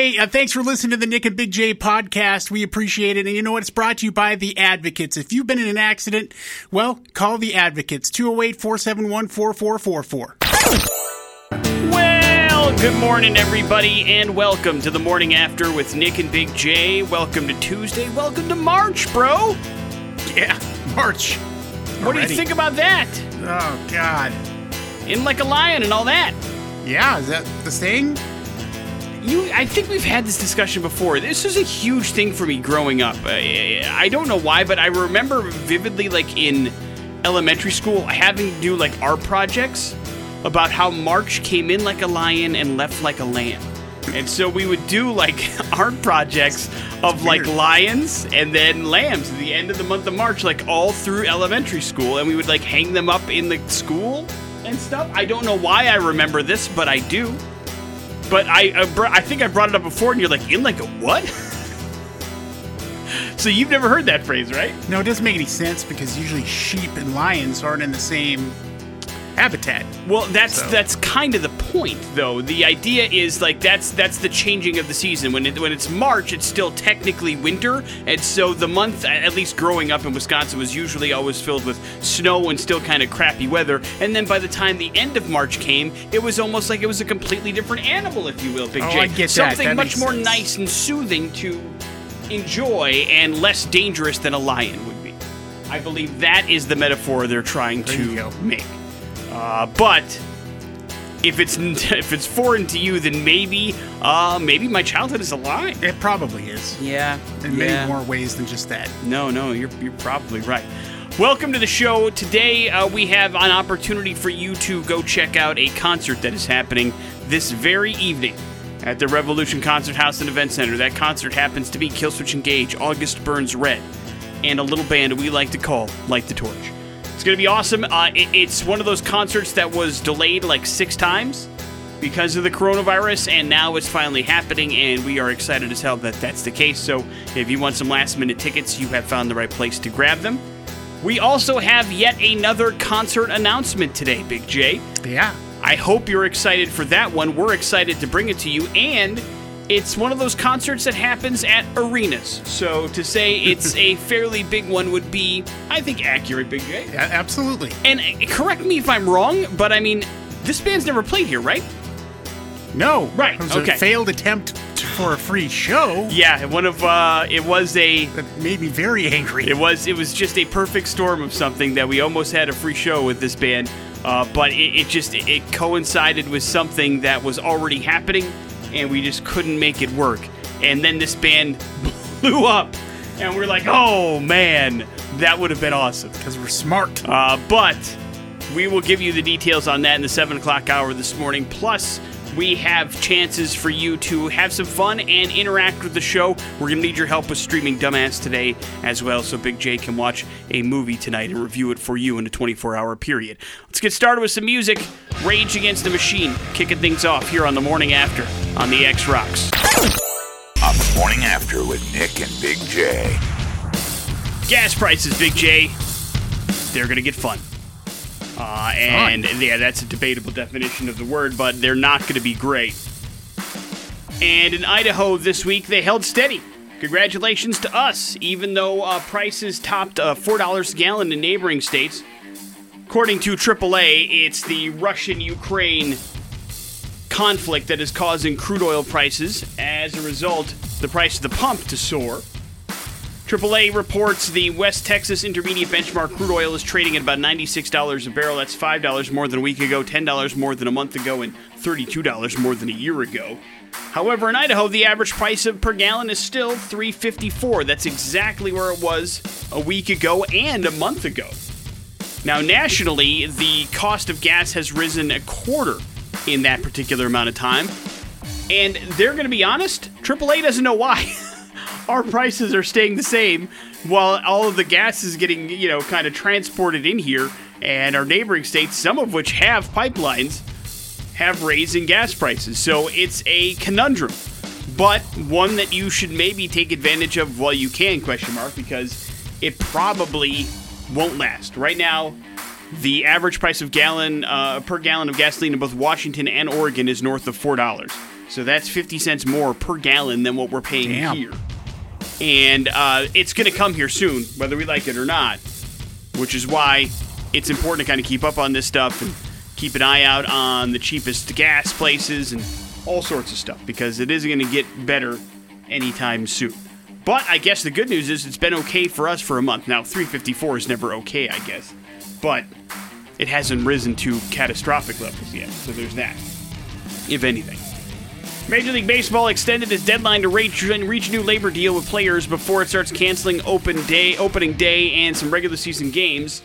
Hey, uh, thanks for listening to the Nick and Big J podcast. We appreciate it. And you know what? It's brought to you by the Advocates. If you've been in an accident, well, call the Advocates 208 471 4444. Well, good morning, everybody, and welcome to the morning after with Nick and Big J. Welcome to Tuesday. Welcome to March, bro. Yeah, March. What do you think about that? Oh, God. In like a lion and all that. Yeah, is that the thing? You, I think we've had this discussion before. This is a huge thing for me growing up. I, I don't know why, but I remember vividly, like in elementary school, having to do like art projects about how March came in like a lion and left like a lamb. And so we would do like art projects of like lions and then lambs at the end of the month of March, like all through elementary school. And we would like hang them up in the school and stuff. I don't know why I remember this, but I do. But I, br- I think I brought it up before, and you're like, in like a what? so you've never heard that phrase, right? No, it doesn't make any sense because usually sheep and lions aren't in the same habitat. Well, that's So- that's kind of the point, though. The idea is like that's that's the changing of the season. When it, when it's March, it's still technically winter, and so the month, at least growing up in Wisconsin, was usually always filled with snow and still kind of crappy weather. And then by the time the end of March came, it was almost like it was a completely different animal, if you will, Big Oh, J. I get that. Something That much more sense. nice and soothing to enjoy and less dangerous than a lion would be. I believe that is the metaphor they're trying There to make. Uh, but if it's if it's foreign to you, then maybe uh, maybe my childhood is a lie. It probably is. Yeah, In many more ways than just that. No, no, you're you're probably right. Welcome to the show. Today uh, we have an opportunity for you to go check out a concert that is happening this very evening at the Revolution Concert House and Event Center. That concert happens to be Killswitch Engage, August Burns Red, and a little band we like to call Light the Torch. It's going to be awesome. Uh, it- it's one of those concerts that was delayed like six times because of the coronavirus, and now it's finally happening, and we are excited as hell that that's the case. So, if you want some last minute tickets, you have found the right place to grab them. We also have yet another concert announcement today, Big J. Yeah. I hope you're excited for that one. We're excited to bring it to you, and it's one of those concerts that happens at arenas. So, to say it's a fairly big one would be, I think, accurate, Big J. A- absolutely. And uh, correct me if I'm wrong, but I mean, this band's never played here, right? No. Right, It was okay. a failed attempt for a free show Yeah, one of uh, it was a that made me very angry. it was it was just a perfect storm of something that we almost had a free show with this band, uh, but it, it just it coincided with something that was already happening, and we just couldn't make it work. And then this band blew up, and we're like, oh man, that would have been awesome. Because we're smart. Uh, but we will give you the details on that in the 7 o'clock hour this morning. Plus, we have chances for you to have some fun and interact with the show. We're going to need your help with streaming Dumbass today as well, so Big J can watch a movie tonight and review it for you in a 24 hour period. Let's get started with some music. Rage Against the Machine, kicking things off here on the morning after on the X Rocks. On the morning after with Nick and Big J. gas prices, Big J, they're going to get fun. Uh, and yeah, that's a debatable definition of the word, but they're not going to be great. And in Idaho this week, they held steady. Congratulations to us, even though uh, prices topped uh, $4 a gallon in neighboring states. According to AAA, it's the Russian Ukraine conflict that is causing crude oil prices. As a result, the price of the pump to soar. AAA reports the West Texas Intermediate Benchmark crude oil is trading at about $96 a barrel. That's $5 more than a week ago, $10 more than a month ago, and $32 more than a year ago. However, in Idaho, the average price of per gallon is still $3.54. That's exactly where it was a week ago and a month ago. Now, nationally, the cost of gas has risen a quarter in that particular amount of time. And they're going to be honest, AAA doesn't know why. Our prices are staying the same while all of the gas is getting, you know, kind of transported in here. And our neighboring states, some of which have pipelines, have raising gas prices. So it's a conundrum, but one that you should maybe take advantage of while you can, question mark, because it probably won't last. Right now, the average price of gallon uh, per gallon of gasoline in both Washington and Oregon is north of four dollars. So that's 50 cents more per gallon than what we're paying Damn. here. And uh, it's going to come here soon, whether we like it or not, which is why it's important to kind of keep up on this stuff and keep an eye out on the cheapest gas places and all sorts of stuff because it isn't going to get better anytime soon. But I guess the good news is it's been okay for us for a month. Now, 354 is never okay, I guess. But it hasn't risen to catastrophic levels yet. So there's that, if anything. Major League Baseball extended its deadline to reach, reach a new labor deal with players before it starts canceling open day, opening day and some regular season games.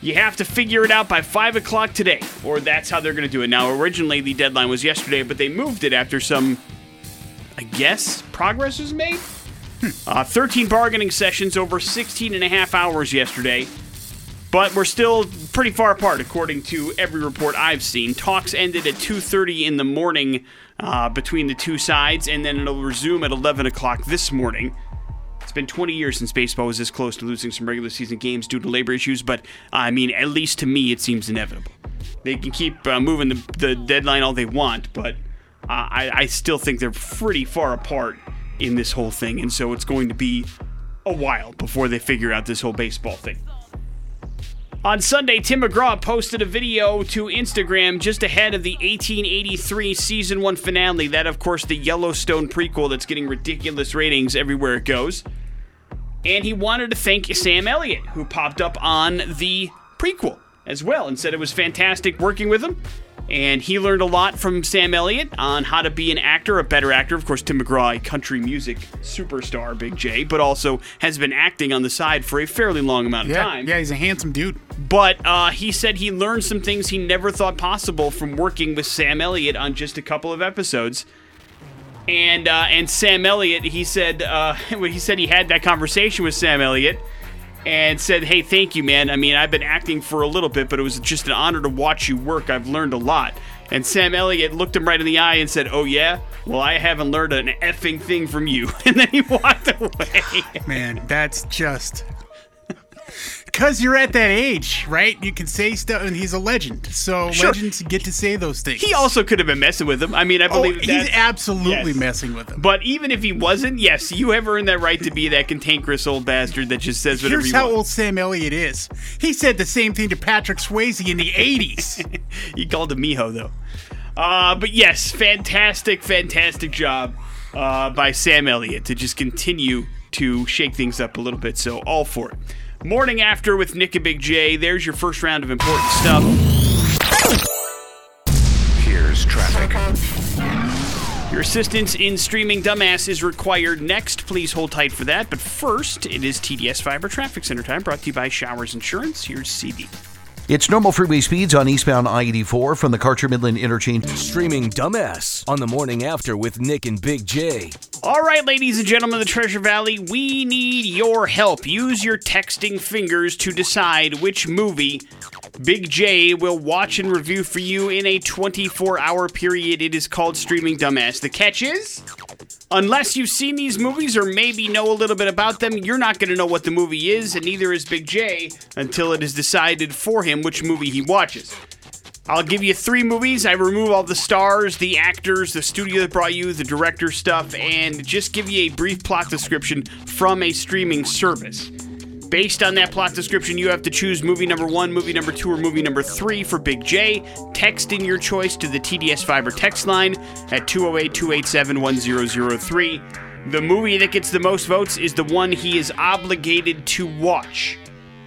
You have to figure it out by 5 o'clock today, or that's how they're going to do it. Now, originally the deadline was yesterday, but they moved it after some, I guess, progress was made? Uh, 13 bargaining sessions over 16 and a half hours yesterday. But we're still pretty far apart, according to every report I've seen. Talks ended at 2:30 in the morning uh, between the two sides, and then it'll resume at 11 o'clock this morning. It's been 20 years since baseball was this close to losing some regular season games due to labor issues, but I mean, at least to me, it seems inevitable. They can keep uh, moving the, the deadline all they want, but uh, I, I still think they're pretty far apart in this whole thing, and so it's going to be a while before they figure out this whole baseball thing. On Sunday, Tim McGraw posted a video to Instagram just ahead of the 1883 season one finale. That, of course, the Yellowstone prequel that's getting ridiculous ratings everywhere it goes. And he wanted to thank Sam Elliott, who popped up on the prequel as well and said it was fantastic working with him. And he learned a lot from Sam Elliott on how to be an actor, a better actor. Of course, Tim McGraw, a country music superstar, Big J, but also has been acting on the side for a fairly long amount of Yeah, time. yeah, he's a handsome dude. But uh, he said he learned some things he never thought possible from working with Sam Elliott on just a couple of episodes. And uh, and Sam Elliott, he said uh, when he said he had that conversation with Sam Elliott and said, "Hey, thank you, man. I mean, I've been acting for a little bit, but it was just an honor to watch you work. I've learned a lot." And Sam Elliott looked him right in the eye and said, "Oh yeah, well I haven't learned an effing thing from you." And then he walked away. Man, that's just because you're at that age, right? You can say stuff, and he's a legend. So Sure. legends get to say those things. He also could have been messing with him. I mean, I oh, believe he's absolutely yes. messing with him. But even if he wasn't, yes, you have earned that right to be that cantankerous old bastard that just says whatever Here's you how want. old Sam Elliott is. He said the same thing to Patrick Swayze in the 80s. He called him Miho though. Uh, but yes, fantastic, fantastic job uh, by Sam Elliott to just continue to shake things up a little bit. So all for it. Morning after with Nick and Big J. There's your first round of important stuff. Here's traffic. Your assistance in streaming Dumbass is required next. Please hold tight for that. But first, it is TDS Fiber Traffic Center time brought to you by Showers Insurance. Here's CD. It's normal freeway speeds on eastbound I 84 from the Karcher Midland interchange. Streaming Dumbass on the morning after with Nick and Big J. All right, ladies and gentlemen of the Treasure Valley, we need your help. Use your texting fingers to decide which movie Big J will watch and review for you in a 24 hour period. It is called Streaming Dumbass. The catch is, unless you've seen these movies or maybe know a little bit about them, you're not going to know what the movie is, and neither is Big J until it is decided for him which movie he watches. I'll give you three movies. I remove all the stars, the actors, the studio that brought you, the director stuff, and just give you a brief plot description from a streaming service. Based on that plot description, you have to choose movie number one, movie number two, or movie number three for Big J. Text in your choice to the TDS Fiber text line at 208 287 1003. The movie that gets the most votes is the one he is obligated to watch.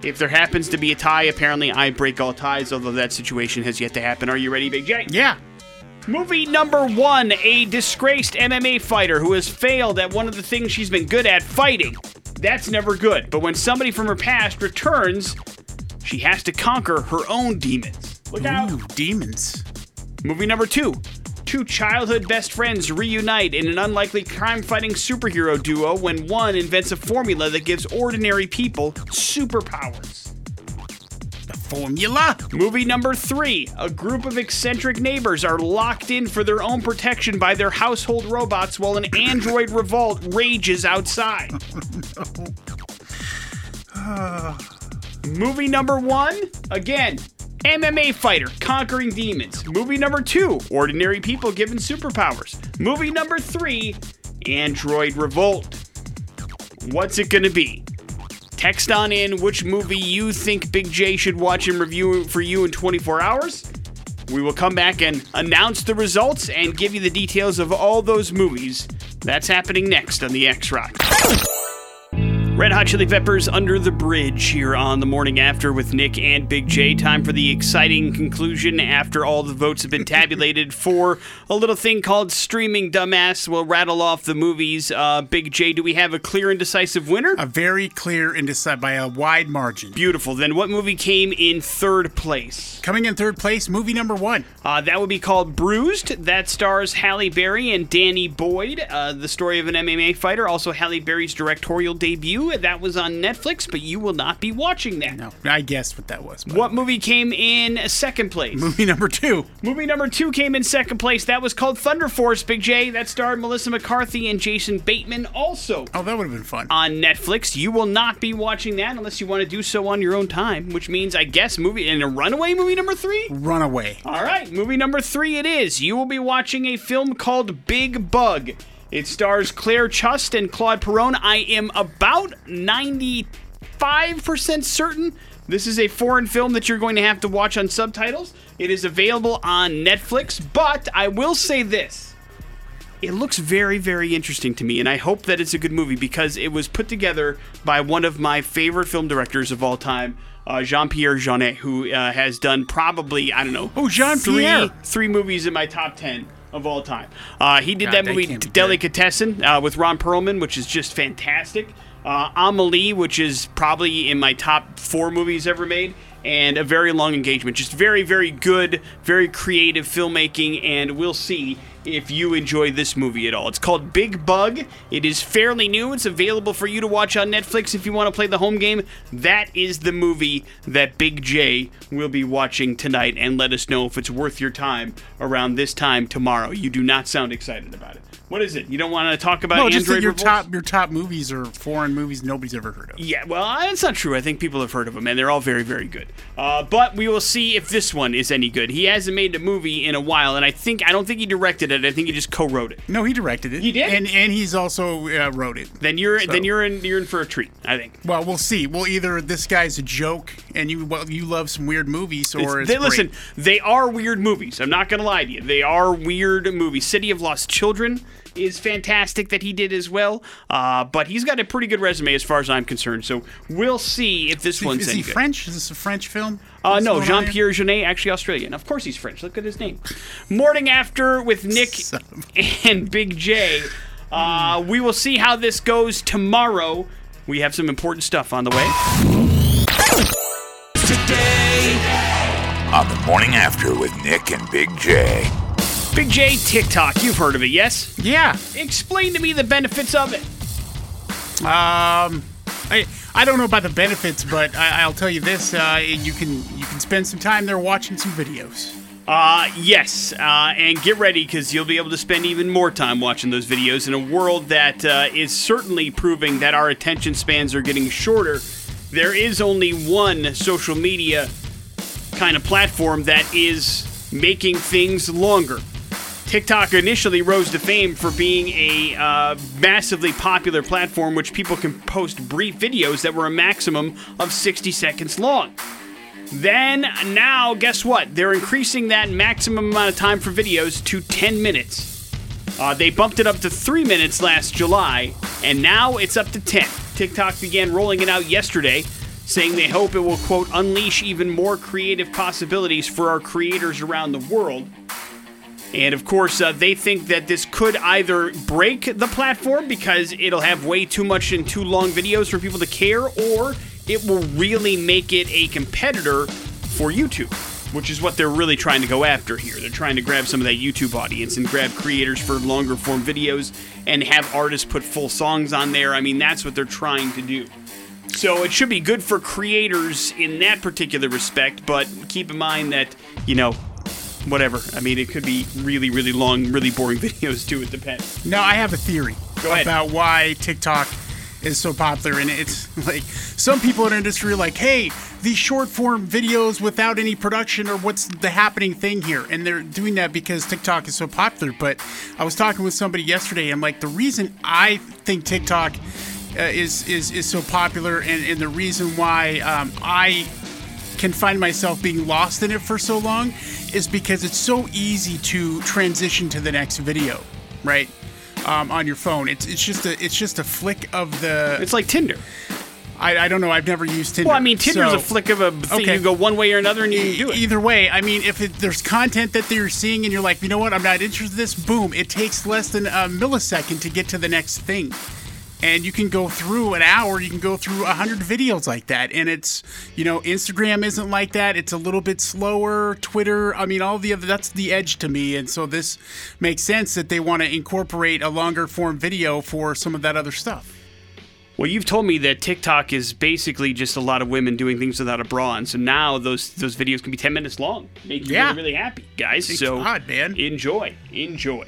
If there happens to be a tie, apparently I break all ties, although that situation has yet to happen. Are you ready, Big J? yeah. Movie number one a disgraced MMA fighter who has failed at one of the things she's been good at fighting. That's never good. But when somebody from her past returns, she has to conquer her own demons. Look out. Ooh, demons. Movie number two. Two childhood best friends reunite in an unlikely crime fighting superhero duo when one invents a formula that gives ordinary people superpowers. Formula. Movie number three. A group of eccentric neighbors are locked in for their own protection by their household robots while an android revolt rages outside. Movie number one. Again, MMA fighter conquering demons. Movie number two. Ordinary people given superpowers. Movie number three Android Revolt. What's it to be? Text on in which movie you think Big J should watch and review for you in 24 hours. We will come back and announce the results and give you the details of all those movies. That's happening next on the X Rock. Red Hot Chili Peppers Under the Bridge here on the morning after with Nick and Big J. Time for the exciting conclusion after all the votes have been tabulated for a little thing called Streaming Dumbass. We'll rattle off the movies. Uh, Big J, do we have a clear and decisive winner? A very clear and decisive by a wide margin. Beautiful. Then what movie came in third place? Coming in third place, movie number one. Uh, that would be called Bruised. That stars Halle Berry and Danny Boyd. Uh, the story of an MMA fighter. Also Halle Berry's directorial debut. That was on Netflix, but you will not be watching that. No, I guessed what that was. What movie came in second place? Movie number two. Movie number two came in second place. That was called Thunder Force, Big J. That starred Melissa McCarthy and Jason Bateman, also Oh, that would have been fun. on Netflix. You will not be watching that unless you want to do so on your own time, which means, I guess, movie in a runaway movie number three. Runaway. All right, movie number three it is. You will be watching a film called Big Bug. It stars Claire Chust and Claude Perron. I am about 95% certain this is a foreign film that you're going to have to watch on subtitles. It is available on Netflix, but I will say this. It looks very, very interesting to me, and I hope that it's a good movie because it was put together by one of my favorite film directors of all time, uh, Jean Pierre Jeunet, who uh, has done probably, I don't know, Oh, Jean-Pierre. three, three movies in my top 10 of all time. Uh, he did God, that movie can't be good. Delicatessen uh, with Ron Perlman, which is just fantastic. Uh, Amelie, which is probably in my top four movies ever made. And a very long engagement. Just very, very good, very creative filmmaking, and we'll see if you enjoy this movie at all. It's called Big Bug. It is fairly new. It's available for you to watch on Netflix if you want to play the home game. That is the movie that Big J will be watching tonight, and let us know if it's worth your time around this time tomorrow. You do not sound excited about it. What is it? You don't want to talk about No, Android just that your top your top movies are foreign movies nobody's ever heard of. Yeah, well, that's not true. I think people have heard of them, and they're all very, very good. Uh, but we will see if this one is any good. He hasn't made a movie in a while, and I think I don't think he directed it. I think he just co-wrote it. No, he directed it. He did? and and he's also uh, wrote it. Then you're So- then you're in you're in for a treat. I think. Well, we'll see. Well, either this guy's a joke and you well, you love some weird movies, or it's they, great. listen, they are weird movies. I'm not gonna lie to you. They are weird movies. City of Lost Children is fantastic that he did as well. Uh, but he's got a pretty good resume as far as I'm concerned. So we'll see if this one's Is any he good. French? Is this a French film? Uh, no, Jean Pierre Jeunet, actually Australian. Of course he's French. Look at his name. Morning After with Nick and Big J. Uh, we will see how this goes tomorrow. We have some important stuff on the way. Today. On the morning after with Nick and Big J. Big J TikTok. You've heard of it, yes? Yeah. Explain to me the benefits of it. Um, I I don't know about the benefits, but I, I'll tell you this: uh, you can you can spend some time there watching some videos. Uh, yes, uh, and get ready because you'll be able to spend even more time watching those videos in a world that uh, is certainly proving that our attention spans are getting shorter. There is only one social media kind of platform that is making things longer. TikTok initially rose to fame for being a uh, massively popular platform which people can post brief videos that were a maximum of 60 seconds long. Then, now, guess what? They're increasing that maximum amount of time for videos to 10 minutes. Uh, they bumped it up to 3 minutes last July, and now it's up to 10. TikTok began rolling it out yesterday, saying they hope it will, quote, unleash even more creative possibilities for our creators around the world. And of course, uh, they think that this could either break the platform because it'll have way too much and too long videos for people to care, or it will really make it a competitor for YouTube, which is what they're really trying to go after here. They're trying to grab some of that YouTube audience and grab creators for longer form videos and have artists put full songs on there. I mean, that's what they're trying to do. So it should be good for creators in that particular respect, but keep in mind that, you know, whatever. I mean, it could be really, really long, really boring videos too. It depends. Now, I have a theory Go ahead. about why TikTok is so popular, and it's like some people in the industry are like, "Hey, these short form videos without any production, or what's the happening thing here?" And they're doing that because TikTok is so popular. But I was talking with somebody yesterday, and like the reason I think TikTok uh, is is is so popular, and, and the reason why um, I can find myself being lost in it for so long is because it's so easy to transition to the next video, right? Um, on your phone, it's it's just a it's just a flick of the. It's like Tinder. I, I don't know. I've never used Tinder. Well, I mean, Tinder's so- a flick of a thing. Okay. You go one way or another, and you E- do it. Either way, I mean, if it, there's content that they're seeing and you're like, you know what, I'm not interested in this, boom, it takes less than a millisecond to get to the next thing. And you can go through an hour, you can go through a hundred videos like that. And it's, you know, Instagram isn't like that. It's a little bit slower. Twitter, I mean, all the other, that's the edge to me. And so this makes sense that they want to incorporate a longer form video for some of that other stuff. Well, you've told me that TikTok is basically just a lot of women doing things without a bra, and so now those those videos can be ten minutes long, make you Yeah. really, really happy, guys. Thank so God, man. enjoy, enjoy.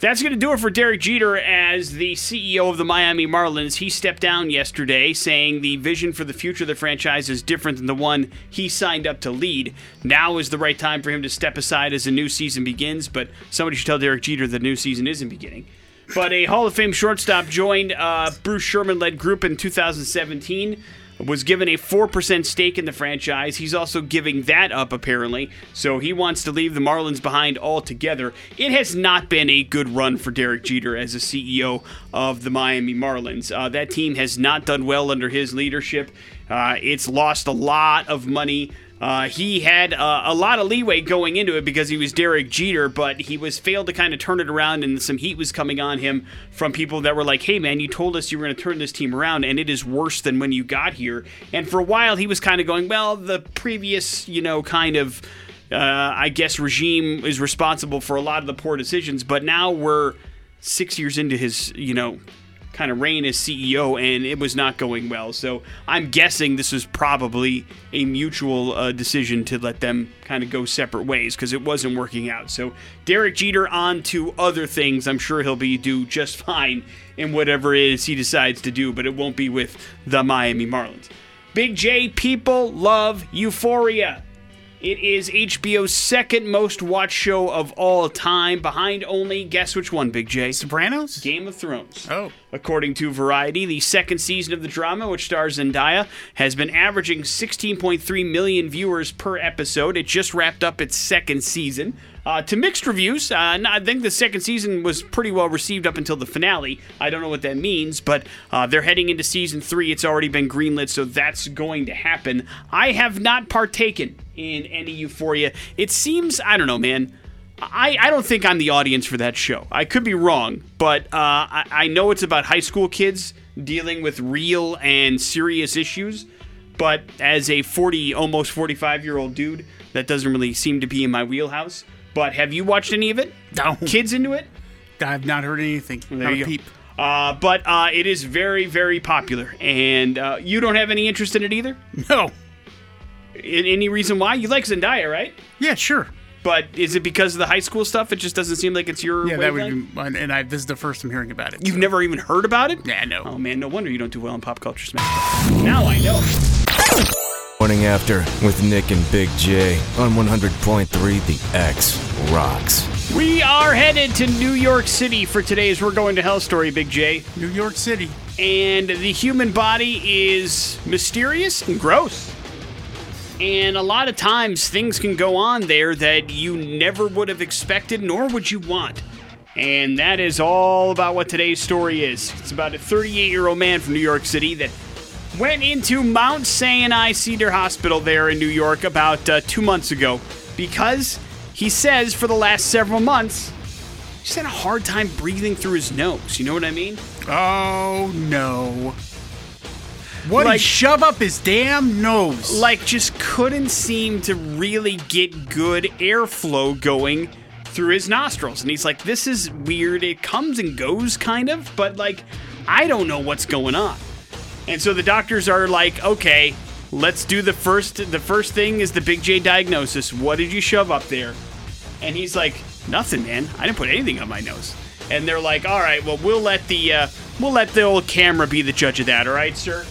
That's going to do it for Derek Jeter as the CEO of the Miami Marlins. He stepped down yesterday, saying the vision for the future of the franchise is different than the one he signed up to lead. Now is the right time for him to step aside as a new season begins, but somebody should tell Derek Jeter the new season isn't beginning. But a Hall of Fame shortstop joined uh, Bruce Sherman led group in 2017. Was given a 4% stake in the franchise. He's also giving that up, apparently. So he wants to leave the Marlins behind altogether. It has not been a good run for Derek Jeter as a CEO of the Miami Marlins. Uh, that team has not done well under his leadership. Uh, it's lost a lot of money. Uh, he had uh, a lot of leeway going into it because he was Derek Jeter, but he was failed to kind of turn it around, and some heat was coming on him from people that were like, "Hey, man, you told us you were going to turn this team around, and it is worse than when you got here." And for a while, he was kind of going, "Well, the previous, you know, kind of." Uh, I guess regime is responsible for a lot of the poor decisions, but now we're six years into his, you know, kind of reign as CEO, and it was not going well. So I'm guessing this was probably a mutual uh, decision to let them kind of go separate ways because it wasn't working out. So Derek Jeter on to other things. I'm sure he'll be do just fine in whatever it is he decides to do, but it won't be with the Miami Marlins. Big J, people love Euphoria. It is HBO's second most watched show of all time, behind only, guess which one, Big J? Sopranos? Game of Thrones. Oh. According to Variety, the second season of the drama, which stars Zendaya, has been averaging 16.3 million viewers per episode. It just wrapped up its second season. Uh, to mixed reviews, uh, I think the second season was pretty well received up until the finale. I don't know what that means, but uh, they're heading into season three. It's already been greenlit, so that's going to happen. I have not partaken in any Euphoria. It seems, I don't know, man. I, I don't think I'm the audience for that show. I could be wrong, but uh, I, I know it's about high school kids dealing with real and serious issues. But as a 40, almost 45 year old dude, that doesn't really seem to be in my wheelhouse. But have you watched any of it? No. Kids into it? I've not heard anything. There you peep. Uh, but uh, it is very, very popular. And uh, you don't have any interest in it either? No. In, any reason why? You like Zendaya, right? Yeah, sure. But is it because of the high school stuff? It just doesn't seem like it's your Yeah, that wavelength? would be mine. And I, this is the first I'm hearing about it. You've so. never even heard about it? Yeah, no. Oh man, no wonder you don't do well in pop culture smash. Now I know. Morning after with Nick and Big J on 100.3 The X Rocks. We are headed to New York City for today's We're Going to Hell story, Big J. New York City. And the human body is mysterious and gross. And a lot of times things can go on there that you never would have expected nor would you want. And that is all about what today's story is. It's about a 38 year old man from New York City that went into Mount Sinai Cedar Hospital there in New York about uh, two months ago because he says for the last several months he's had a hard time breathing through his nose. You know what I mean? Oh no. What Like- he shove up his damn nose? like just couldn't seem to really get good airflow going through his nostrils. And he's like this is weird. It comes and goes kind of but like i don't know what's going on. And so the doctors are like okay let's do the first the first thing is the big j diagnosis. What did you shove up there? And he's like nothing man. I didn't put anything on my nose. And they're like all right well we'll let the uh, we'll let the old camera be the judge of that, all right, sir?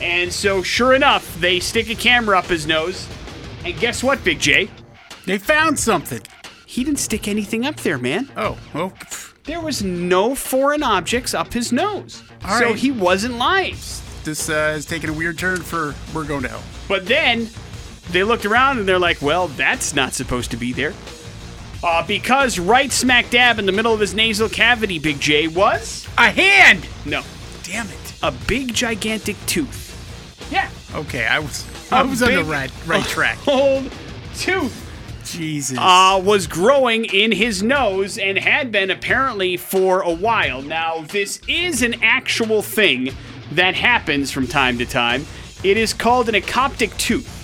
And so, sure enough, they stick a camera up his nose. And guess what, Big J? They found something. He didn't stick anything up there, man. Oh, well, pff, There was no foreign objects up his nose. All so right. he wasn't lying. this uh, is taking a weird turn for we're going to hell. But then they looked around and they're like, well, that's not supposed to be there. Uh, because right smack dab in the middle of his nasal cavity, Big J, was? A hand. No, Damn it. a big gigantic tooth. Yeah. Okay, I was I was on the right right track. Old tooth. Jesus. uh, was growing in his nose and had been apparently for a while. Now, this is an actual thing that happens from time to time. It is called an ectopic tooth.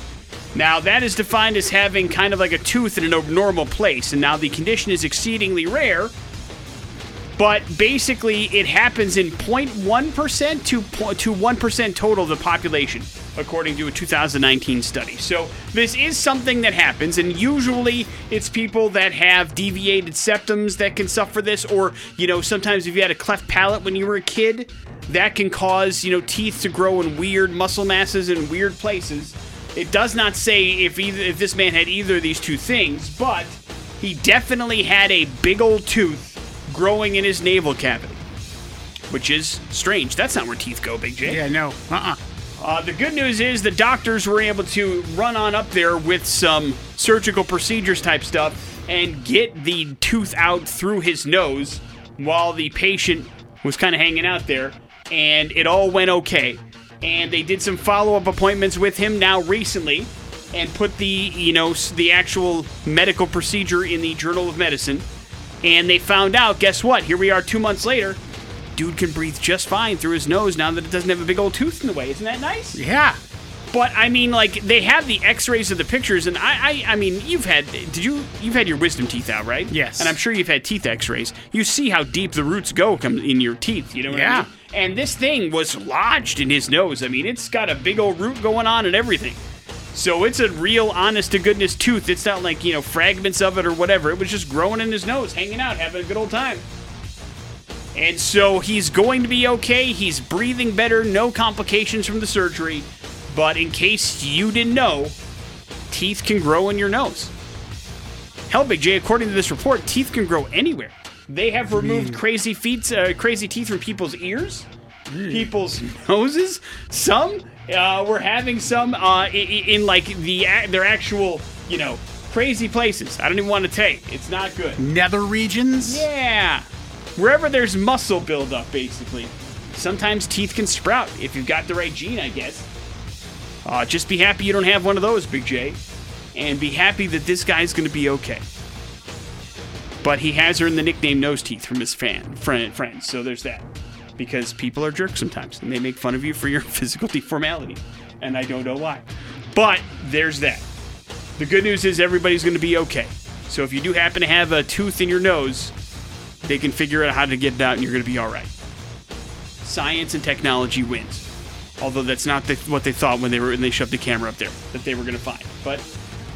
Now, that is defined as having kind of like a tooth in an abnormal place, and now the condition is exceedingly rare. But basically, it happens in 0.1% to, to 1% total of the population, according to a 2019 study. So, this is something that happens, and usually it's people that have deviated septums that can suffer this, or, you know, sometimes if you had a cleft palate when you were a kid, that can cause, you know, teeth to grow in weird muscle masses in weird places. It does not say if either if this man had either of these two things, but he definitely had a big old tooth growing in his navel cavity, which is strange. That's not where teeth go, Big J. yeah, no. Uh-uh. Uh, the good news is the doctors were able to run on up there with some surgical procedures type stuff and get the tooth out through his nose while the patient was kind of hanging out there, and it all went okay. And they did some follow up appointments with him now recently and put the, you know, the actual medical procedure in the Journal of Medicine. And they found out, guess what? Here we are two months later. Dude can breathe just fine through his nose now that it doesn't have a big old tooth in the way. Isn't that nice? Yeah. But I mean, like they have the X-rays of the pictures, and I, I, I mean, you've had, did you, you've had your wisdom teeth out, right? Yes. And I'm sure you've had teeth X-rays. You see how deep the roots go come in your teeth. You know what I Yeah. mean? And this thing was lodged in his nose. I mean, it's got a big old root going on and everything. So it's a real, honest to goodness tooth. It's not like you know fragments of it or whatever. It was just growing in his nose, hanging out, having a good old time. And so he's going to be okay. He's breathing better, no complications from the surgery. But in case you didn't know, teeth can grow in your nose. Hell, Big J, according to this report, teeth can grow anywhere. They have removed crazy feet, uh, crazy teeth from people's ears, people's noses. Some uh, were having some uh, i- i- in like the their actual, you know, crazy places. I don't even want to take. It's not good. Nether regions. Yeah. Wherever there's muscle buildup, basically. Sometimes teeth can sprout if you've got the right gene, I guess. Uh, just be happy you don't have one of those, Big J. And be happy that this guy's going to be okay. But he has earned the nickname Nose Teeth from his fan friend, friends, so there's that. Because people are jerks sometimes, and they make fun of you for your physical deformality. And I don't know why. But there's that. The good news is everybody's going to be okay. So if you do happen to have a tooth in your nose, they can figure out how to get it out and you're going to be all right. Science and technology wins. Although that's not the, what they thought when they were when they shoved the camera up there that they were going to find. But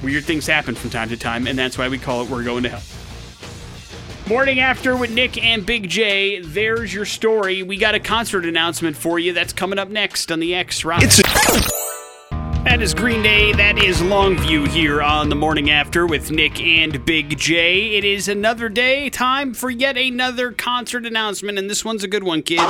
weird things happen from time to time, and that's why we call it "We're Going to Hell." Morning after with Nick and Big J. There's your story. We got a concert announcement for you that's coming up next on the X Rock. That is Green Day. That is Longview here on the morning after with Nick and Big J. It is another day. Time for yet another concert announcement, and this one's a good one, kids.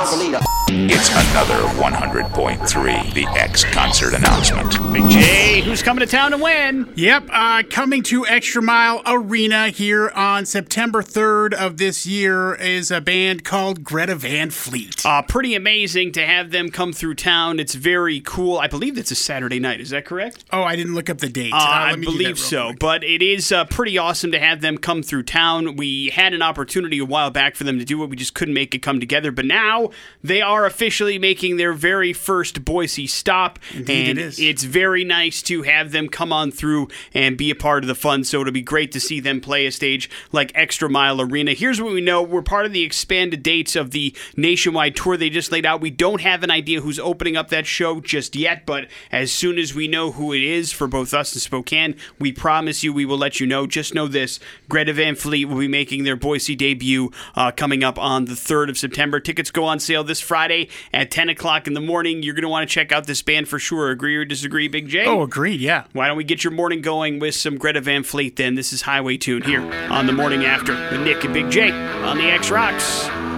It's another 100.3 The X concert announcement. Big J, who's coming to town and when? Yep, uh, coming to Extra Mile Arena here on September 3rd of this year is a band called Greta Van Fleet. Uh, pretty amazing to have them come through town. It's very cool. I believe it's a Saturday night. Is that correct? oh, I didn't look up the date. Uh, Uh, I let me do that believe so, quick. but it is uh, pretty awesome to have them come through town. We had an opportunity a while back for them to do it, we just couldn't make it come together. But now they are officially making their very first Boise stop, Indeed and it is. it's very nice to have them come on through and be a part of the fun. So it'll be great to see them play a stage like Extra Mile Arena. Here's what we know: we're part of the expanded dates of the nationwide tour they just laid out. We don't have an idea who's opening up that show just yet, but as soon as as we know who it is for both us and Spokane, we promise you we will let you know. Just know this Greta Van Fleet will be making their Boise debut uh, coming up on the 3rd of September. Tickets go on sale this Friday at 10 o'clock in the morning. You're going to want to check out this band for sure. Agree or disagree, Big J? Oh, agreed. Yeah. Why don't we get your morning going with some Greta Van Fleet then? This is Highway Tune here on the morning after with Nick and Big J on the X Rocks.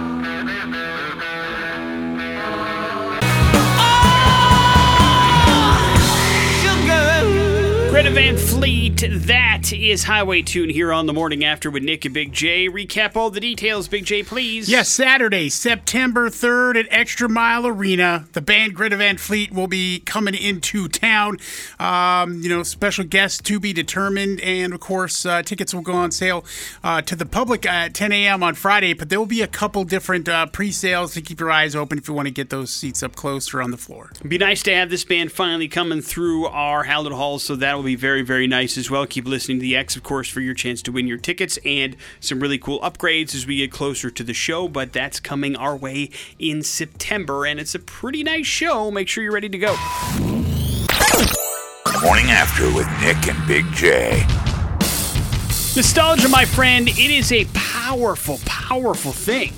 Greta Van Fleet, that is Highway Tune here on the morning after with Nick and Big J. Recap all the details, Big J, please. Yes, Saturday, September 3rd at Extra Mile Arena. The band Greta Van Fleet will be coming into town. Um, you know, special guests to be determined. And of course, uh, tickets will go on sale uh, to the public at 10 a.m. on Friday. But there will be a couple different uh, pre sales to keep your eyes open if you want to get those seats up close or on the floor. It'd be nice to have this band finally coming through our Hallett Halls, so that will be very, very nice as well. Keep listening to the X, of course, for your chance to win your tickets and some really cool upgrades as we get closer to the show. But that's coming our way in September, and it's a pretty nice show. Make sure you're ready to go. Morning After with Nick and Big J. Nostalgia, my friend, it is a powerful, powerful thing.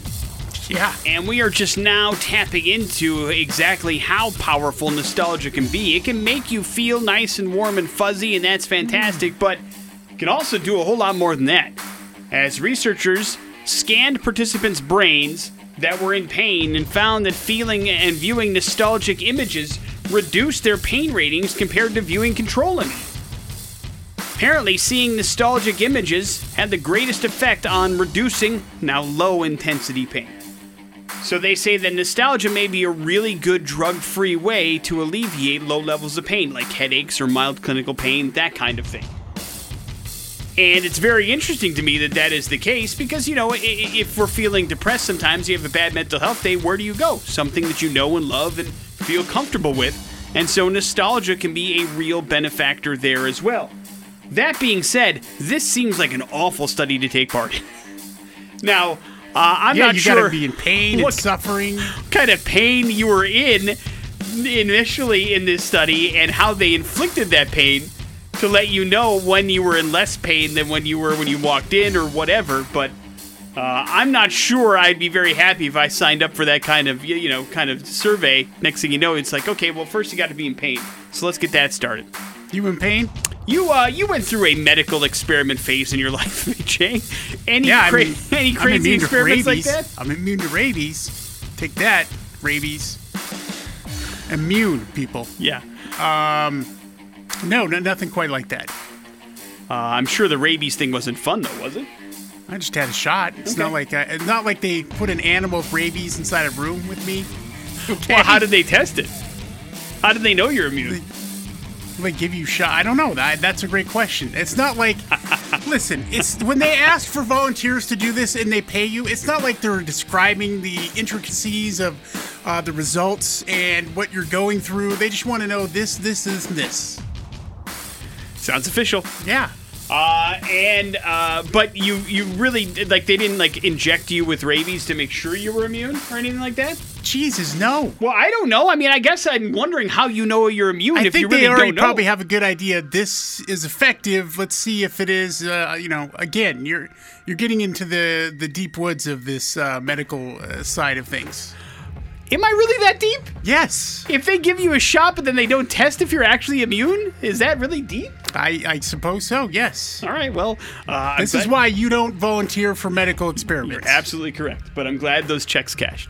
Yeah. And we are just now tapping into exactly how powerful nostalgia can be. It can make you feel nice and warm and fuzzy, and that's fantastic, mm. but it can also do a whole lot more than that. As researchers scanned participants' brains that were in pain and found that feeling and viewing nostalgic images reduced their pain ratings compared to viewing control images. Apparently, seeing nostalgic images had the greatest effect on reducing now low intensity pain. So they say that nostalgia may be a really good drug free way to alleviate low levels of pain, like headaches or mild clinical pain, that kind of thing. And it's very interesting to me that that is the case because, you know, if we're feeling depressed sometimes, you have a bad mental health day, where do you go? Something that you know and love and feel comfortable with. And so nostalgia can be a real benefactor there as well. That being said, this seems like an awful study to take part in. now, I'm yeah, not you sure gotta be in pain what and suffering. kind of pain you were in initially in this study and how they inflicted that pain to let you know when you were in less pain than when you were when you walked in or whatever. But uh, I'm not sure I'd be very happy if I signed up for that kind of you know kind of survey. Next thing you know, it's like okay, well first you got to be in pain, so let's get that started. You in pain? You uh you went through a medical experiment phase in your life, Jay. Any Yeah, cra- I mean, any crazy experiments like that? I'm immune to rabies. Take that, rabies. Immune, people. Yeah. Um, No, no, nothing quite like that. Uh, I'm sure the rabies thing wasn't fun though, was it? I just had a shot. It's Okay. not like I, it's not like they put an animal with rabies inside a room with me. Okay. Well, how did they test it? How did they know you're immune? they give you shot? I don't know. That that's a great question. It's not like listen, it's when they ask for volunteers to do this and they pay you, it's not like they're describing the intricacies of uh, the results and what you're going through. They just want to know this, this, this, and this. Sounds official. Yeah. Uh, and uh, but you you really like they didn't like inject you with rabies to make sure you were immune or anything like that. Jesus, no. Well, I don't know. I mean, I guess I'm wondering how you know you're immune I if think you really they already probably have a good idea. This is effective. Let's see if it is. Uh, you know, again, you're you're getting into the the deep woods of this uh, medical uh, side of things. Am I really that deep? Yes, If they give you a shot but then they don't test if you're actually immune, is that really deep? I, I suppose so. Yes. All right. Well, uh, This is why you don't volunteer for medical experiments. You're Absolutely correct. But I'm glad those checks cashed.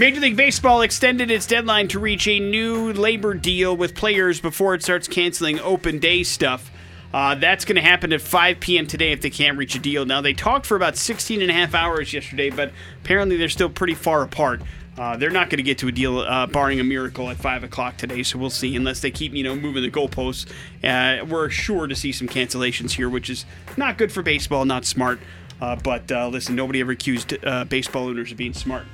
Major League Baseball extended its deadline to reach a new labor deal with players before it starts canceling open day stuff. Uh, that's going to happen at 5 p.m. today if they can't reach a deal. Now, they talked for about 16 and a half hours yesterday, but apparently they're still pretty far apart. Uh, they're not going to get to a deal, uh, barring a miracle, at 5 o'clock today, so we'll see. Unless they keep, you know, moving the goalposts, uh, we're sure to see some cancellations here, which is not good for baseball, not smart. Uh, but uh, listen, nobody ever accused uh, baseball owners of being smart.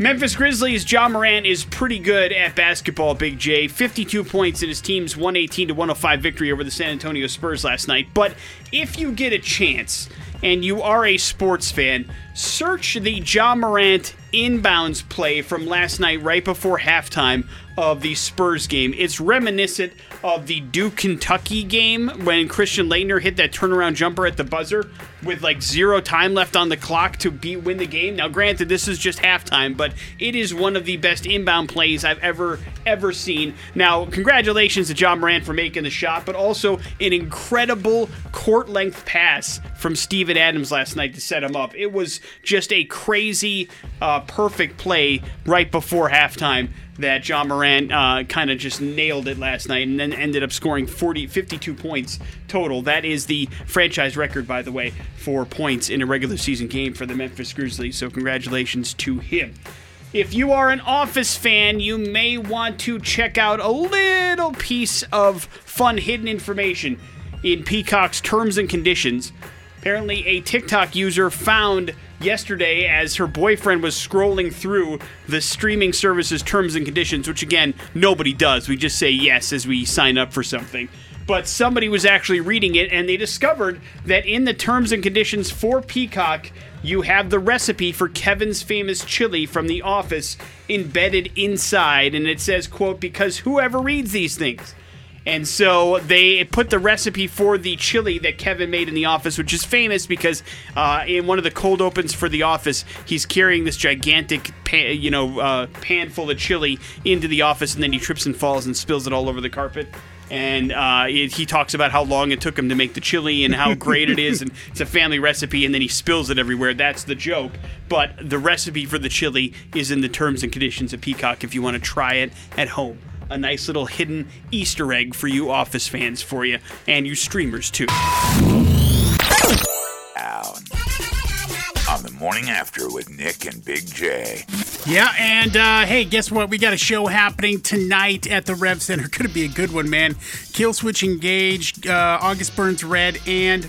Memphis Grizzlies, Ja Morant is pretty good at basketball, Big J. 52 points in his team's 118 to 105 victory over the San Antonio Spurs last night. But if you get a chance and you are a sports fan, search the Ja Morant inbounds play from last night, right before halftime of the Spurs game. It's reminiscent of the Duke Kentucky game when Christian Laettner hit that turnaround jumper at the buzzer with like zero time left on the clock to be win the game. Now, granted, this is just halftime, but it is one of the best inbound plays I've ever ever seen. Now, congratulations to Ja Morant for making the shot, but also an incredible court length pass from Steven Adams last night to set him up. It was just a crazy, uh, perfect play right before halftime that Ja Morant uh, kind of just nailed it last night and then ended up scoring 40, 52 points total. That is the franchise record, by the way, for points in a regular season game for the Memphis Grizzlies. So, congratulations to him. If you are an Office fan, you may want to check out a little piece of fun hidden information in Peacock's terms and conditions. Apparently, a TikTok user found yesterday as her boyfriend was scrolling through the streaming service's terms and conditions, which again, nobody does. We just say yes as we sign up for something. But somebody was actually reading it and they discovered that in the terms and conditions for Peacock, you have the recipe for Kevin's famous chili from The Office embedded inside. And it says, quote, because whoever reads these things and so they put the recipe for the chili that Kevin made in the office, which is famous because uh, in one of the cold opens for the office, he's carrying this gigantic, pan, you know, uh, pan full of chili into the office, and then he trips and falls and spills it all over the carpet. And uh, it, he talks about how long it took him to make the chili and how great it is, and it's a family recipe, and then he spills it everywhere. That's the joke. But the recipe for the chili is in the terms and conditions of Peacock if you want to try it at home a nice little hidden Easter egg for you Office fans for you, and you streamers too. Out. On the morning after with Nick and Big J. Yeah, and uh, hey, guess what? We got a show happening tonight at the Rev Center. Going to be a good one, man. Killswitch Engage, uh, August Burns Red, and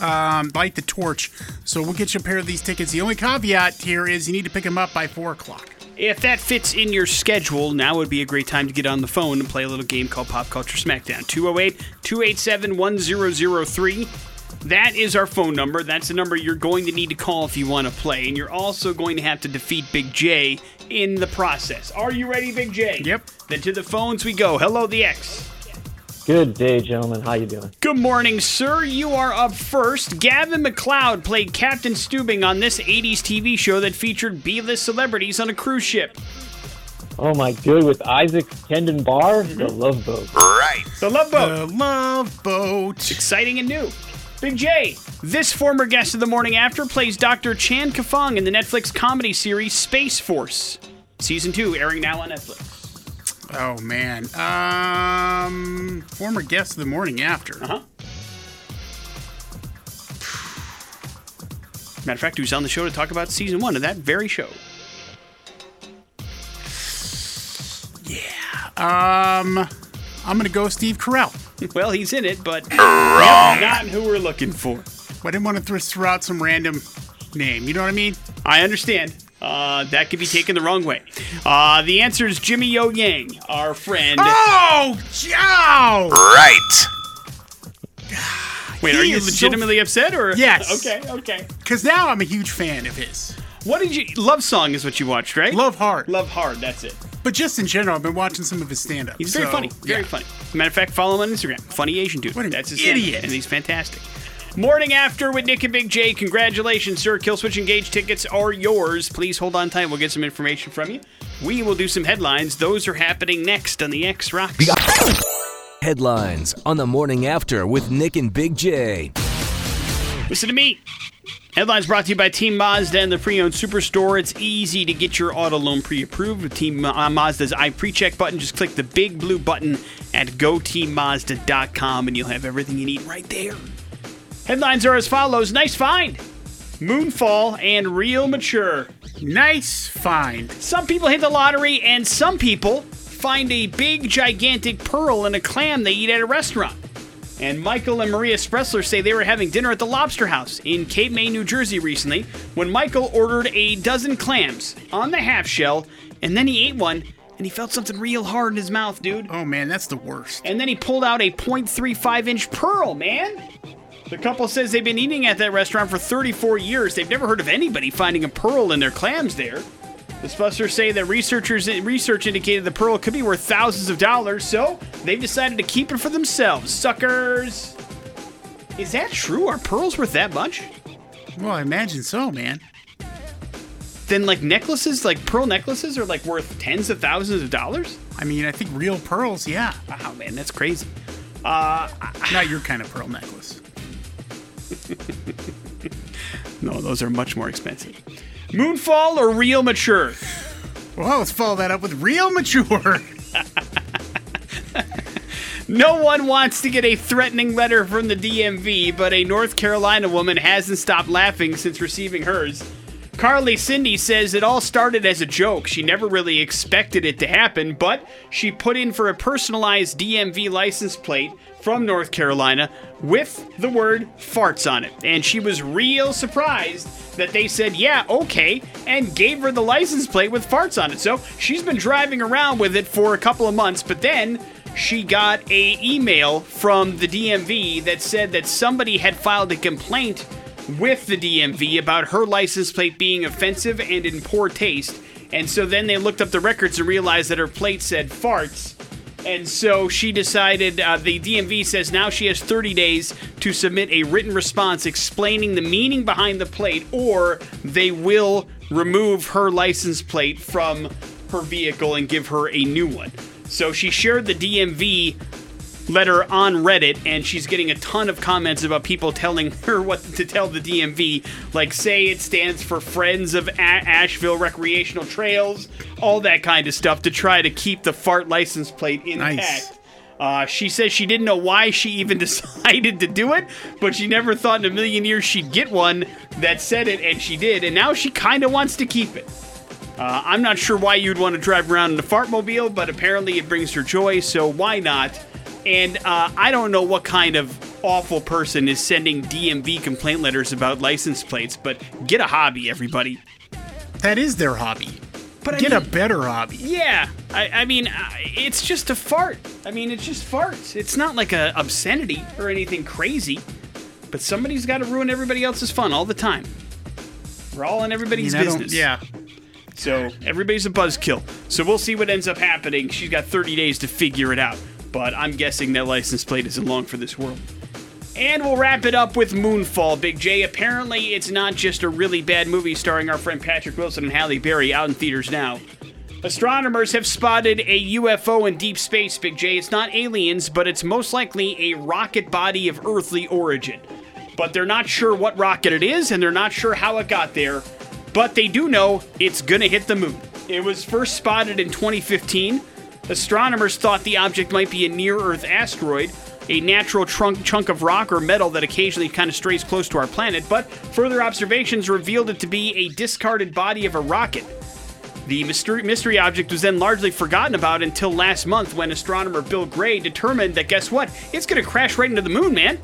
um, Light the Torch. So we'll get you a pair of these tickets. The only caveat here is you need to pick them up by 4 o'clock. If that fits in your schedule, now would be a great time to get on the phone and play a little game called Pop Culture Smackdown. 208 287 1003. That is our phone number. That's the number you're going to need to call if you want to play. And you're also going to have to defeat Big J in the process. Are you ready, Big J? Yep. Then to the phones we go. Hello, the X. Good day, gentlemen. How you doing? Good morning, sir. You are up first. Gavin MacLeod played Captain Stubing on this 80s TV show that featured B-list celebrities on a cruise ship. Oh my good, with Isaac Kendon Barr, the mm-hmm. Love Boat. Right. The Love Boat. The Love Boat. Exciting and new. Big J, this former guest of the morning after plays Dr. Chan Kaifang in the Netflix comedy series Space Force. Season 2 airing now on Netflix. Oh, man. Um, former guest of the morning after. Uh-huh. Matter of fact, who's on the show to talk about season one of that very show? Yeah. Um, I'm going to go Steve Carell. Well, he's in it, but Wrong. not who we're looking for. I didn't want to throw out some random name. You know what I mean? I understand. Uh, that could be taken the wrong way. Uh, the answer is Jimmy O. Yang, our friend. Oh, Joe! Right. Wait, are you is so- legitimately upset or? Yes. Okay, okay. Because now I'm a huge fan of his. What did you? Love Song is what you watched, right? Love Hard. Love Hard. That's it. But just in general, I've been watching some of his stand up. He's very funny. Very funny. Matter of fact, follow him on Instagram. Funny Asian dude. What an That's his stand-up, idiot. and he's fantastic. Morning after with Nick and Big J. Congratulations, sir. Killswitch Engage tickets are yours. Please hold on tight. We'll get some information from you. We will do some headlines. Those are happening next on the X Rocks. Headlines on the morning after with Nick and Big J. Listen to me. Headlines brought to you by Team Mazda and the pre-owned superstore. It's easy to get your auto loan pre-approved with Team uh, Mazda's I pre-check button. Just click the big blue button at goteammazda.com and you'll have everything you need right there. Headlines are as follows: Nice find, Moonfall, and Real Mature. Nice find. Some people hit the lottery, and some people find a big, gigantic pearl in a clam they eat at a restaurant. And Michael and Maria Spressler say they were having dinner at the Lobster House in Cape May, New Jersey recently when Michael ordered a dozen clams on the half shell, and then he ate one and he felt something real hard in his mouth, dude. Oh man, that's the worst. And then he pulled out a 0.35 inch pearl, man. The couple says they've been eating at that restaurant for 34 years. They've never heard of anybody finding a pearl in their clams there. The Spresslers say that researchers research indicated the pearl could be worth thousands of dollars, so they've decided to keep it for themselves. Suckers! Is that true? Are pearls worth that much? Well, I imagine so, man. Then, like necklaces, like pearl necklaces, are like worth tens of thousands of dollars. I mean, I think real pearls, yeah. Wow, man, that's crazy. Uh, Not your kind of pearl necklace. no, those are much more expensive. Moonfall or real mature? Well, let's follow that up with real mature. No one wants to get a threatening letter from the DMV, but a North Carolina woman hasn't stopped laughing since receiving hers. Carly Cindy says it all started as a joke. She never really expected it to happen, but she put in for a personalized DMV license plate from North Carolina with the word farts on it. And she was real surprised that they said, yeah, okay, and gave her the license plate with farts on it. So she's been driving around with it for a couple of months, but then she got a email from the DMV that said that somebody had filed a complaint with the DMV about her license plate being offensive and in poor taste. And so then they looked up the records and realized that her plate said farts. And so she decided, uh, the DMV says now she has 30 days to submit a written response explaining the meaning behind the plate, or they will remove her license plate from her vehicle and give her a new one. So she shared the DMV letter on Reddit, and she's getting a ton of comments about people telling her what to tell the DMV. Like, say it stands for Friends of A- Asheville Recreational Trails, all that kind of stuff to try to keep the fart license plate intact. Nice. Uh, she says she didn't know why she even decided to do it, but she never thought in a million years she'd get one that said it, and she did, and now she kind of wants to keep it. Uh, I'm not sure why you'd want to drive around in a fartmobile, but apparently it brings her joy, so why not? And uh, I don't know what kind of awful person is sending DMV complaint letters about license plates, but get a hobby, everybody. That is their hobby. But I Get mean- a better hobby. Yeah, I, I mean, uh, it's just a fart. I mean, it's just farts. It's not like a obscenity or anything crazy, but somebody's got to ruin everybody else's fun all the time. We're all in everybody's I don't- business. yeah. So everybody's a buzzkill. So we'll see what ends up happening. She's got 30 days to figure it out. But I'm guessing that license plate isn't long for this world. And we'll wrap it up with Moonfall, Big J. Apparently, it's not just a really bad movie starring our friend Patrick Wilson and Halle Berry out in theaters now. Astronomers have spotted a UFO in deep space, Big J. It's not aliens, but it's most likely a rocket body of earthly origin. But they're not sure what rocket it is, and they're not sure how it got there. But they do know it's gonna hit the moon. It was first spotted in 2015. Astronomers thought the object might be a near Earth asteroid, a natural trunk, chunk of rock or metal that occasionally kind of strays close to our planet, but further observations revealed it to be a discarded body of a rocket. The mystery, mystery object was then largely forgotten about until last month when astronomer Bill Gray determined that guess what? It's going to crash right into the moon, man.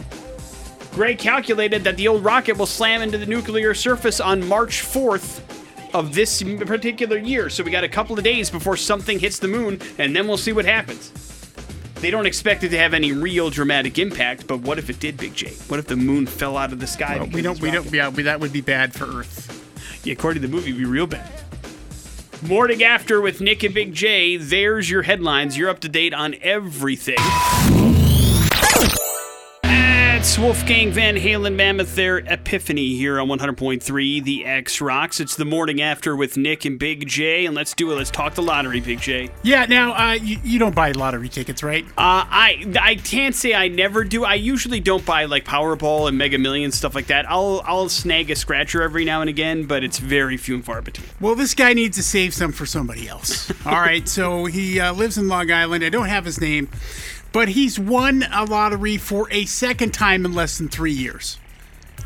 Gray calculated that the old rocket will slam into the nuclear surface on March 4th of this particular year. So we got a couple of days before something hits the moon, and then we'll see what happens. They don't expect it to have any real dramatic impact, but what if it did, Big J? What if the moon fell out of the sky? because We don't. We rocket? don't. Yeah, that would be bad for Earth. Yeah, according to the movie, it'd be real bad. Morning after with Nick and Big J. There's your headlines. You're up to date on everything. That's Wolfgang Van Halen Mammoth there, Epiphany here on 100.3, the X Rocks. It's the morning after with Nick and Big J, and let's do it. Let's talk the lottery, Big J. Uh, Yeah. Now, uh, you, you don't buy lottery tickets, right? I I can't say I never do. I usually don't buy like Powerball and Mega Millions stuff like that. I'll I'll snag a scratcher every now and again, but it's very few and far between. Well, this guy needs to save some for somebody else. All right, so he uh, lives in Long Island. I don't have his name, but he's won a lottery for a second time in less than three years.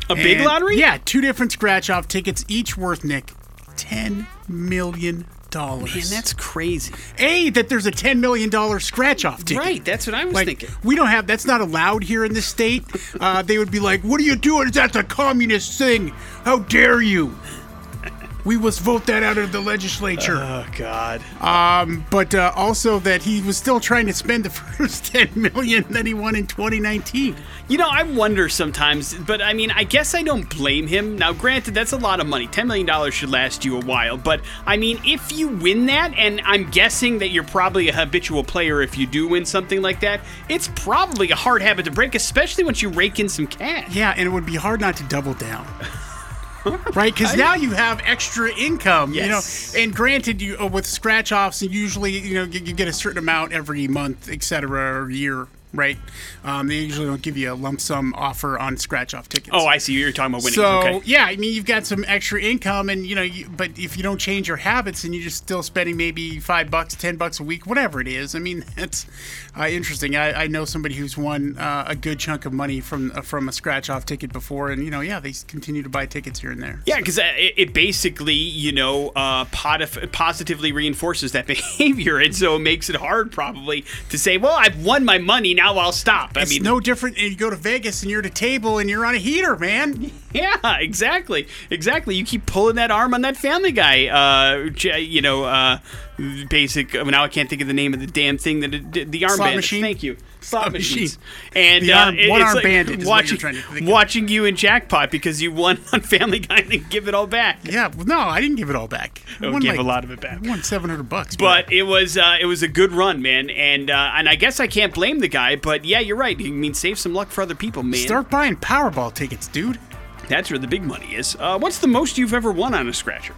A big lottery? Yeah, two different scratch-off tickets, each worth Nick ten million dollars. Man, that's crazy. a that there's a ten million dollar scratch-off ticket. Right, that's what I was Like thinking. we don't have that's not allowed here in this state. Uh, they would be like, "What are you doing? That's a communist thing. How dare you?" We must vote that out of the legislature. Oh God. but uh, also that he was still trying to spend the first 10 million that he won in 2019. You know, I wonder sometimes, but I mean, I guess I don't blame him. Now, granted, that's a lot of money. $10 million should last you a while. But, I mean, if you win that, and I'm guessing that you're probably a habitual player if you do win something like that, it's probably a hard habit to break, especially once you rake in some cash. Yeah, and it would be hard not to double down. right? Because now you have extra income Yes. you know? And granted you uh, with scratch offs and usually you know you, you get a certain amount every month etc or year right um, they usually don't give you a lump sum offer on scratch off tickets Oh, I see. You're talking about winning. So okay. yeah, I mean you've got some extra income, and you know, you, but if you don't change your habits and you're just still spending maybe five bucks, ten bucks a week, whatever it is, I mean that's uh, interesting. I, I know somebody who's won uh, a good chunk of money from uh, from a scratch off ticket before, and you know, yeah, they continue to buy tickets here and there. Yeah, because it, it basically, you know, uh, positively reinforces that behavior, and so it makes it hard probably to say, "Well, I've won my money, now I'll stop." I It's mean, no different. And you go to Vegas and you're at a table and you're on a heater, man. Yeah, exactly, exactly. You keep pulling that arm on that Family Guy, uh, you know, uh, basic. uh, Now I can't think of the name of the damn thing that it, the arm Slot machine? Thank you. Slot, Slot machines. machine. And The uh, arm- it- one arm like bandit watching, think of. you in jackpot because you won on Family Guy and then give it all back. Yeah, well, no, I didn't give it all back. I Oh, won, give like- a lot of it back. I won seven hundred bucks, But it was uh, it was a good run, man, and uh, and I guess I can't blame the guy. But yeah, you're right. I mean, save some luck for other people, man. start buying Powerball tickets, dude. That's where the big money is. Uh, what's the most you've ever won on a scratcher?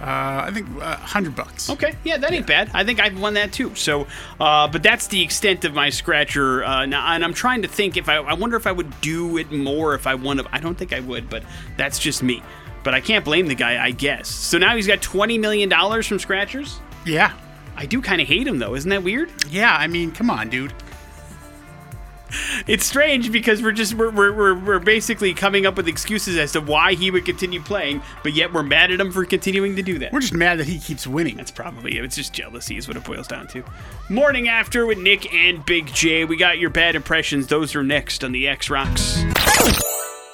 Uh, I think uh, hundred bucks. Okay, yeah, that ain't bad. I think I've won that too. So, uh, but that's the extent of my scratcher. Uh, now, and I'm trying to think if I, I wonder if I would do it more if I won. I don't think I would, but that's just me. But I can't blame the guy, I guess. So now he's got twenty million dollars from scratchers. Yeah, I do kind of hate him though. Isn't that weird? yeah. I mean, come on, dude. It's strange because we're just we're, we're, we're, we're basically coming up with excuses as to why he would continue playing, but yet we're mad at him for continuing to do that. We're just mad that he keeps winning. That's probably it. It's just jealousy, is what it boils down to. Morning after with Nick and Big J. We got your bad impressions. Those are next on the X Rocks.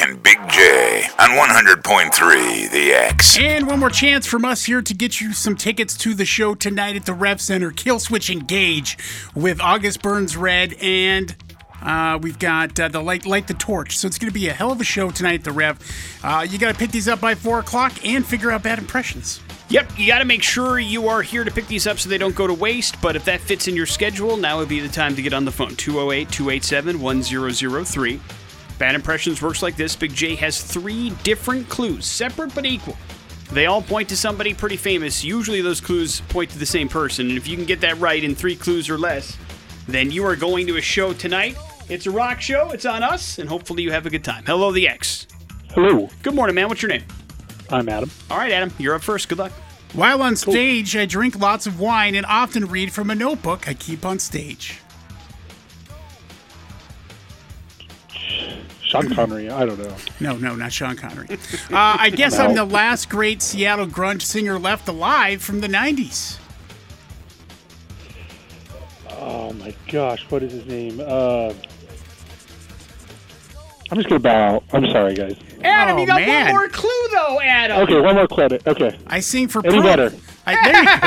And Big J on 100.3 The X. And one more chance from us here to get you some tickets to the show tonight at the Rev Center. Killswitch Engage with August Burns Red and. Uh, we've got uh, the light, light the torch. So it's going to be a hell of a show tonight at the Rev. Uh, you got to pick these up by four o'clock and figure out bad impressions. Yep, you got to make sure you are here to pick these up so they don't go to waste. But if that fits in your schedule, now would be the time to get on the phone 208 287 1003. Bad Impressions works like this Big J has three different clues, separate but equal. They all point to somebody pretty famous. Usually those clues point to the same person. And if you can get that right in three clues or less, then you are going to a show tonight. It's a rock show, it's on us, and hopefully you have a good time. Hello, the X. Hello, Good morning, man. What's your name? I'm Adam. All right, Adam, you're up first. Good luck. While on stage, I drink lots of wine and often read from a notebook I keep on stage. Sean Connery. I don't know. No, no, not Sean Connery. Uh, I guess I'm the last great Seattle grunge singer left alive from the 90s. Oh my gosh, what is his name? Uh, I'm just gonna bow. out. I'm sorry, guys. Adam, Oh, you got man. one more clue, though, Adam. Okay, one more credit. Okay, I sing for any Pearl- better? I, there you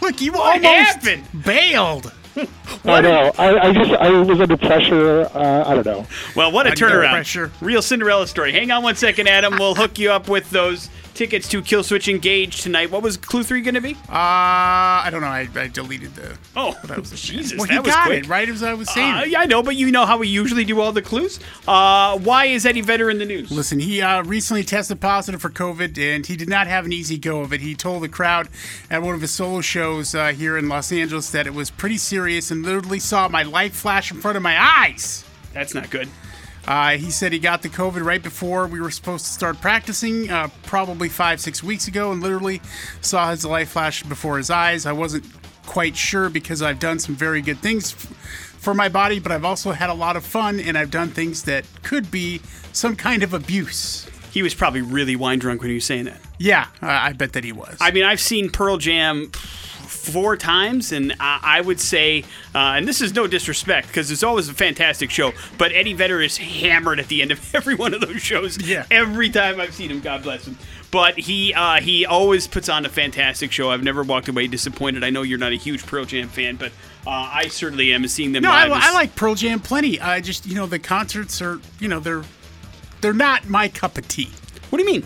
go. Look, you What almost happened? bailed. I know. I, I just I was under pressure. Uh, I don't know. Well, what a Under turnaround. pressure. Real Cinderella story. Hang on one second, Adam. We'll hook you up with those tickets to Killswitch Engage tonight. What was clue three going to be? Uh, I don't know. I, I deleted the. Oh, what I was Jesus, well, that he was got quick. it right as I was saying. Uh, yeah, I know, but you know how we usually do all the clues. Uh, why is Eddie Vedder in the news? Listen, he uh, recently tested positive for COVID, and he did not have an easy go of it. He told the crowd at one of his solo shows uh, here in Los Angeles that it was pretty serious, and literally saw my life flash in front of my eyes. That's not good. Uh, he said he got the COVID right before we were supposed to start practicing, uh, probably five, six weeks ago, and literally saw his life flash before his eyes. I wasn't quite sure because I've done some very good things f- for my body, but I've also had a lot of fun, and I've done things that could be some kind of abuse. He was probably really wine drunk when he was saying that. Yeah, I I bet that he was. I mean, I've seen Pearl Jam four times, and I, I would say, uh, and this is no disrespect because it's always a fantastic show, but Eddie Vedder is hammered at the end of every one of those shows. Yeah. Every time I've seen him, God bless him. But he uh, he always puts on a fantastic show. I've never walked away disappointed. I know you're not a huge Pearl Jam fan, but uh, I certainly am. Seeing them No, I, I like Pearl Jam plenty. I just, you know, the concerts are, you know, they're they're not my cup of tea. What do you mean?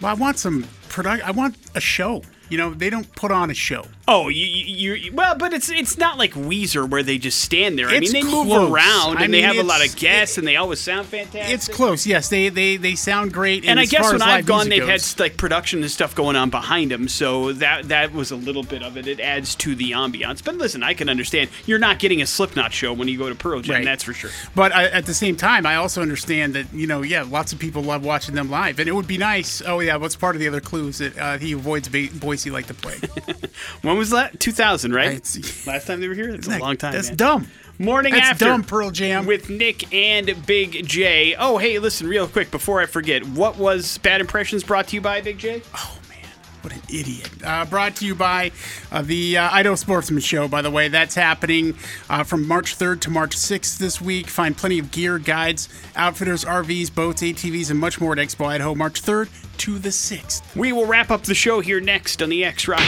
Well, I want some product. I want a show. You know, they don't put on a show. Oh, you, you, you well, but it's it's not like Weezer where they just stand there. I It's mean, they move close. around I and they have a lot of guests and they always sound fantastic. It's close. Yes, they they they sound great. And I guess when I've gone, they've had like production and stuff going on behind them, so that that was a little bit of it. It adds to the ambiance. But listen, I can understand you're not getting a Slipknot show when you go to Pearl Jam. Right. That's for sure. But I, at the same time, I also understand that you know, yeah, lots of people love watching them live, and it would be nice. Oh yeah, what's part of the other clues that uh, he avoids Boise like the plague? When was that? 2000, right? It's- Last time they were here. That's a That- long time. That's man. dumb. Morning That's after dumb, Pearl Jam. with Nick and Big J. Oh, hey, listen, real quick before I forget, what was Bad Impressions brought to you by Big J? Oh man, what an idiot! Uh, brought to you by uh, the uh, Idaho Sportsman Show. By the way, that's happening uh, from March 3rd to March 6th this week. Find plenty of gear, guides, outfitters, RVs, boats, ATVs, and much more at Expo Idaho, March 3rd to the 6th. We will wrap up the show here next on the X Rock.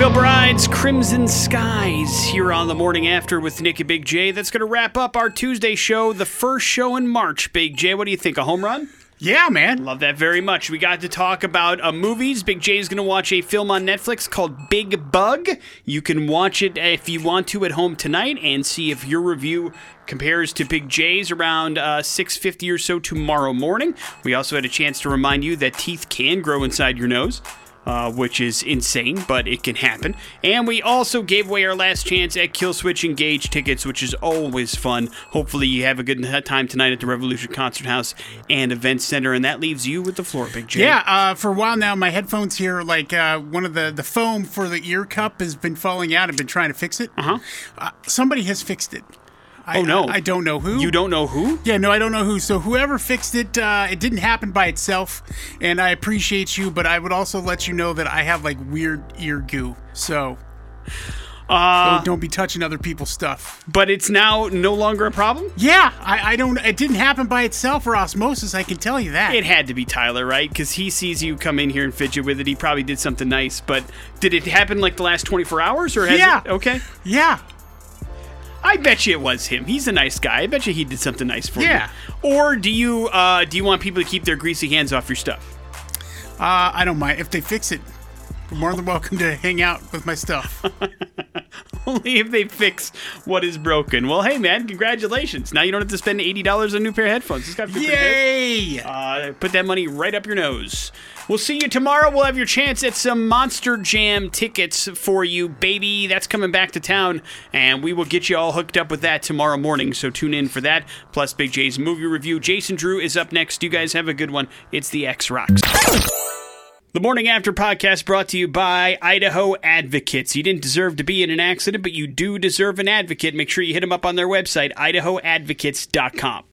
Black Veil Brides, Crimson Skies, here on the morning after with Nick and Big J. That's going to wrap up our Tuesday show, the first show in March. Big J, what do you think? A home run? Yeah, man. Love that very much. We got to talk about uh, movies. Big J is going to watch a film on Netflix called Big Bug. You can watch it if you want to at home tonight and see if your review compares to Big J's around uh, 6.50 or so tomorrow morning. We also had a chance to remind you that teeth can grow inside your nose. Uh, which is insane, but it can happen. And we also gave away our last chance at Killswitch Engage tickets, which is always fun. Hopefully, you have a good time tonight at the Revolution Concert House and Event Center, and that leaves you with the floor, Big J. Yeah, uh, for a while now, my headphones here, like uh, one of the the foam for the ear cup has been falling out. I've been trying to fix it. Uh-huh. Uh, somebody has fixed it. I, Oh, no. I, I don't know who. You don't know who? Yeah, no, I don't know who. So whoever fixed it, uh, it didn't happen by itself, and I appreciate you. But I would also let you know that I have like weird ear goo. So. Uh, don't, don't be touching other people's stuff. but it's now no longer a problem? Yeah, I, I don't. It didn't happen by itself or osmosis. I can tell you that. It had to be Tyler, right? Because he sees you come in here and fidget with it. He probably did something nice. But did it happen like the last 24 hours? or has Yeah. It? Okay. yeah. I bet you it was him. He's a nice guy. I bet you he did something nice for Yeah. you. Or do you uh, do you want people to keep their greasy hands off your stuff? Uh, I don't mind if they fix it. You're more than welcome to hang out with my stuff. Only if they fix what is broken. Well, hey man, congratulations! Now you don't have to spend eighty dollars on a new pair of headphones. It's got to be. Yay! Uh, put that money right up your nose. We'll see you tomorrow. We'll have your chance at some Monster Jam tickets for you, baby. That's coming back to town, and we will get you all hooked up with that tomorrow morning. So tune in for that. Plus, Big J's movie review. Jason Drew is up next. You guys have a good one. It's the X Rocks. The Morning After podcast brought to you by Idaho Advocates. You didn't deserve to be in an accident, but you do deserve an advocate. Make sure you hit them up on their website, idahoadvocates.com.